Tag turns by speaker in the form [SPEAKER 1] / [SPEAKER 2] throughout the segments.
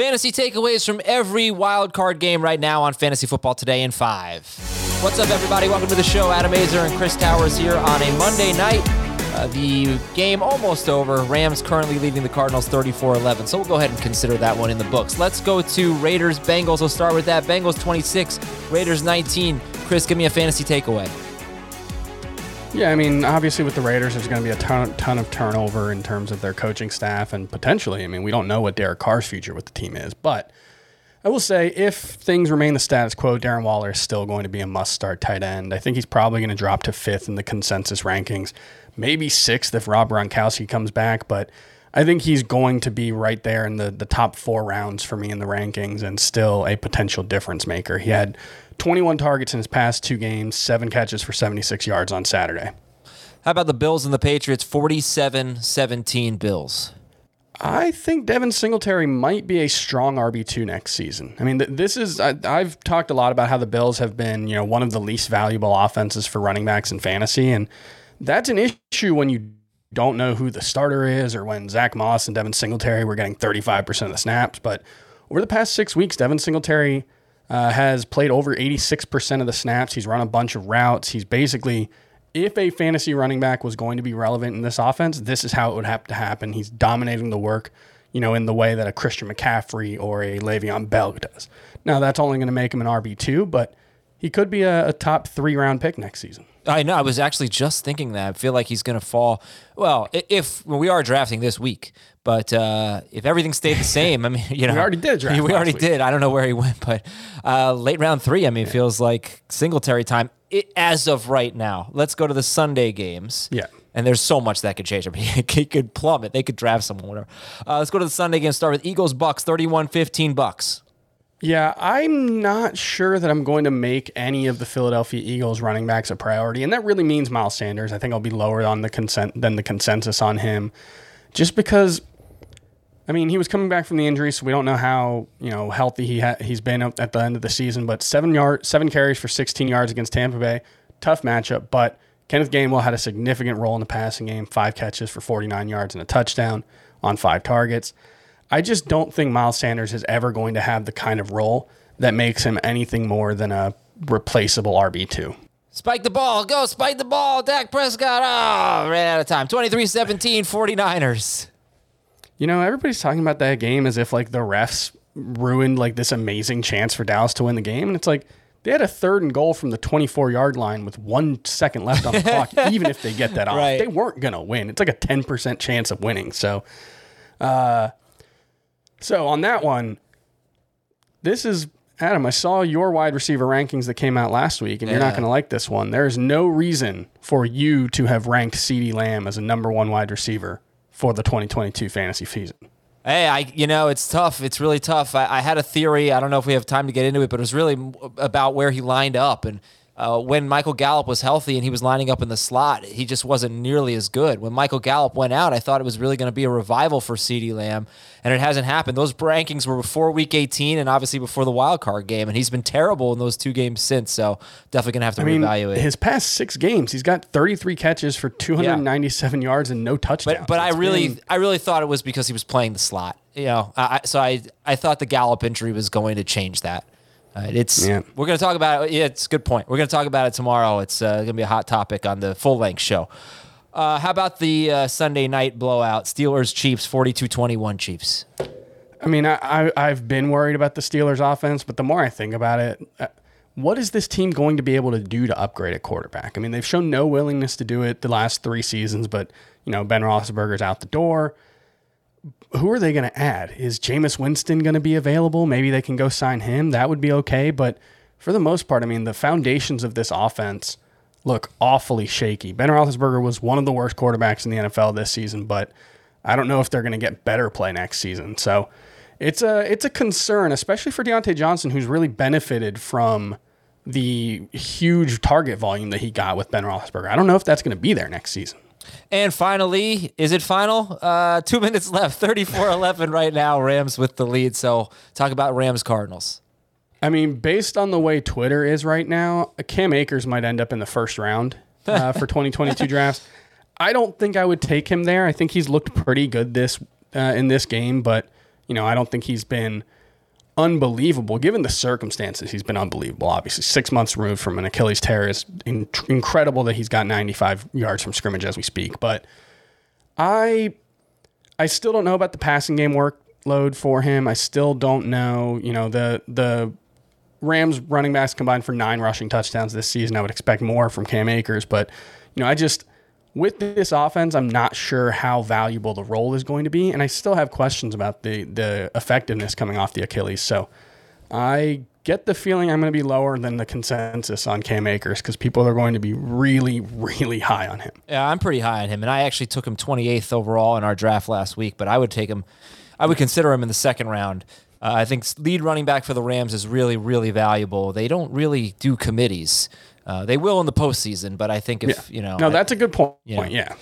[SPEAKER 1] Fantasy takeaways from every wild card game right now on Fantasy Football Today in five. What's up, everybody? Welcome to the show. Adam Aizer and Chris Towers here on a Monday night. Uh, the game almost over. Rams currently leading the Cardinals 34 11. So we'll go ahead and consider that one in the books. Let's go to Raiders Bengals. We'll start with that. Bengals 26, Raiders 19. Chris, give me a fantasy takeaway.
[SPEAKER 2] Yeah, I mean, obviously with the Raiders, there's going to be a ton, ton of turnover in terms of their coaching staff, and potentially, I mean, we don't know what Derek Carr's future with the team is, but I will say if things remain the status quo, Darren Waller is still going to be a must-start tight end. I think he's probably going to drop to fifth in the consensus rankings, maybe sixth if Rob Gronkowski comes back, but I think he's going to be right there in the the top four rounds for me in the rankings, and still a potential difference maker. He had 21 targets in his past two games, seven catches for 76 yards on Saturday.
[SPEAKER 1] How about the Bills and the Patriots? 47 17 Bills.
[SPEAKER 2] I think Devin Singletary might be a strong RB2 next season. I mean, th- this is, I, have talked a lot about how the Bills have been, you know, one of the least valuable offenses for running backs in fantasy. And that's an issue when you don't know who the starter is or when Zach Moss and Devin Singletary were getting 35% of the snaps. But over the past six weeks, Devin Singletary uh, has played over 86% of the snaps. He's run a bunch of routes. He's basically, if a fantasy running back was going to be relevant in this offense, this is how it would have to happen. He's dominating the work, you know, in the way that a Christian McCaffrey or a Le'Veon Bell does. Now, that's only going to make him an RB2, but he could be a, a top three round pick next season.
[SPEAKER 1] I know. I was actually just thinking that. I feel like he's going to fall. Well, if well, we are drafting this week, but uh, if everything stayed the same, I mean, you know,
[SPEAKER 2] we already did draft.
[SPEAKER 1] We already
[SPEAKER 2] week.
[SPEAKER 1] did. I don't know where he went, but uh, late round three. I mean, yeah. feels like Singletary time it, as of right now. Let's go to the Sunday games.
[SPEAKER 2] Yeah.
[SPEAKER 1] And there's so much that could change. I mean, he could plummet. They could draft someone, whatever. Uh, let's go to the Sunday game. Start with Eagles Bucks, 31 15 Bucks.
[SPEAKER 2] Yeah, I'm not sure that I'm going to make any of the Philadelphia Eagles running backs a priority, and that really means Miles Sanders. I think I'll be lower on the consent than the consensus on him, just because. I mean, he was coming back from the injury, so we don't know how you know healthy he ha- he's been at the end of the season. But seven yard, seven carries for 16 yards against Tampa Bay, tough matchup. But Kenneth Gainwell had a significant role in the passing game, five catches for 49 yards and a touchdown on five targets. I just don't think Miles Sanders is ever going to have the kind of role that makes him anything more than a replaceable RB2.
[SPEAKER 1] Spike the ball. Go spike the ball. Dak Prescott. Oh, ran out of time. 23 17, 49ers.
[SPEAKER 2] You know, everybody's talking about that game as if like the refs ruined like this amazing chance for Dallas to win the game. And it's like they had a third and goal from the 24 yard line with one second left on the clock, even if they get that off. Right. They weren't going to win. It's like a 10% chance of winning. So, uh, so on that one, this is Adam. I saw your wide receiver rankings that came out last week, and yeah. you're not going to like this one. There is no reason for you to have ranked CeeDee Lamb as a number one wide receiver for the 2022 fantasy season.
[SPEAKER 1] Hey, I you know it's tough. It's really tough. I, I, had a theory. I don't know if we have time to get into it, but it was really about where he lined up and uh, when Michael Gallup was healthy and he was lining up in the slot, he just wasn't nearly as good. When Michael Gallup went out, I thought it was really going to be a revival for CeeDee Lamb, and it hasn't happened. Those rankings were before Week 18 and obviously before the wild card game, and he's been terrible in those two games since. So definitely going to have to I mean, reevaluate.
[SPEAKER 2] His past six games, he's got 33 catches for 297 yeah. yards and no touchdowns.
[SPEAKER 1] But, but I really, been... I really thought it was because he was playing the slot. You know, I, so I, I thought the Gallup injury was going to change that. It's yeah. we're going to talk about it. Yeah, it's a good point. We're going to talk about it tomorrow. It's uh, going to be a hot topic on the full length show. Uh, how about the uh, Sunday night blowout? Steelers Chiefs 42-21 Chiefs.
[SPEAKER 2] I mean, I, I have been worried about the Steelers offense, but the more I think about it, uh, what is this team going to be able to do to upgrade a quarterback? I mean, they've shown no willingness to do it the last three seasons, but you know Ben Roethlisberger's out the door who are they going to add? Is Jameis Winston going to be available? Maybe they can go sign him. That would be okay. But for the most part, I mean, the foundations of this offense look awfully shaky. Ben Roethlisberger was one of the worst quarterbacks in the NFL this season, but I don't know if they're going to get better play next season. So it's a it's a concern, especially for Diontae Johnson, who's really benefited from the huge target volume that he got with Ben Roethlisberger. I don't know if that's going to be there next season.
[SPEAKER 1] And finally, is it final? Uh, two minutes left, 34 11 right now. Rams with the lead. So talk about Rams Cardinals.
[SPEAKER 2] I mean, based on the way Twitter is right now, Cam Akers might end up in the first round uh, for 2022 drafts. I don't think I would take him there. I think he's looked pretty good this uh, in this game, but you know, I don't think he's been unbelievable given the circumstances. He's been unbelievable. Obviously, six months removed from an Achilles tear is in- incredible that he's got 95 yards from scrimmage as we speak. But I, I still don't know about the passing game workload for him. I still don't know. You know, the the Rams running backs combined for nine rushing touchdowns this season. I would expect more from Cam Akers, but you know, I just with this offense, I'm not sure how valuable the role is going to be, and I still have questions about the the effectiveness coming off the Achilles. So I get the feeling I'm going to be lower than the consensus on Cam Akers because people are going to be really, really high on him.
[SPEAKER 1] Yeah, I'm pretty high on him, and I actually took him 28th overall in our draft last week. But I would take him, I would consider him in the second round. Uh, I think lead running back for the Rams is really, really valuable. They don't really do committees. Uh, they will in the postseason, but I think if
[SPEAKER 2] Yeah.
[SPEAKER 1] you know,
[SPEAKER 2] No,
[SPEAKER 1] I-
[SPEAKER 2] that's a good point.
[SPEAKER 1] Yeah.
[SPEAKER 2] Yeah.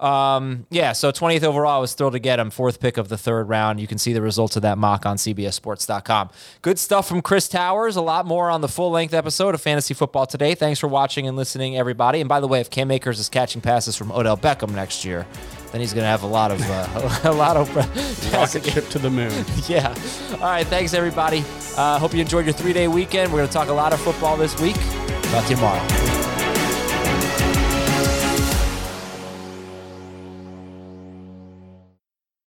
[SPEAKER 1] Um, yeah, so 20th overall, I was thrilled to get him. Fourth pick of the third round. You can see the results of that mock on CBSSports.com. Good stuff from Chris Towers. A lot more on the full length episode of Fantasy Football today. Thanks for watching and listening, everybody. And by the way, if Cam Akers is catching passes from Odell Beckham next year, then he's going to have a lot of uh, a lot of.
[SPEAKER 2] Rocket ship to the moon.
[SPEAKER 1] Yeah. All right. Thanks, everybody. Uh, hope you enjoyed your three day weekend. We're going to talk a lot of football this week. Talk to you tomorrow.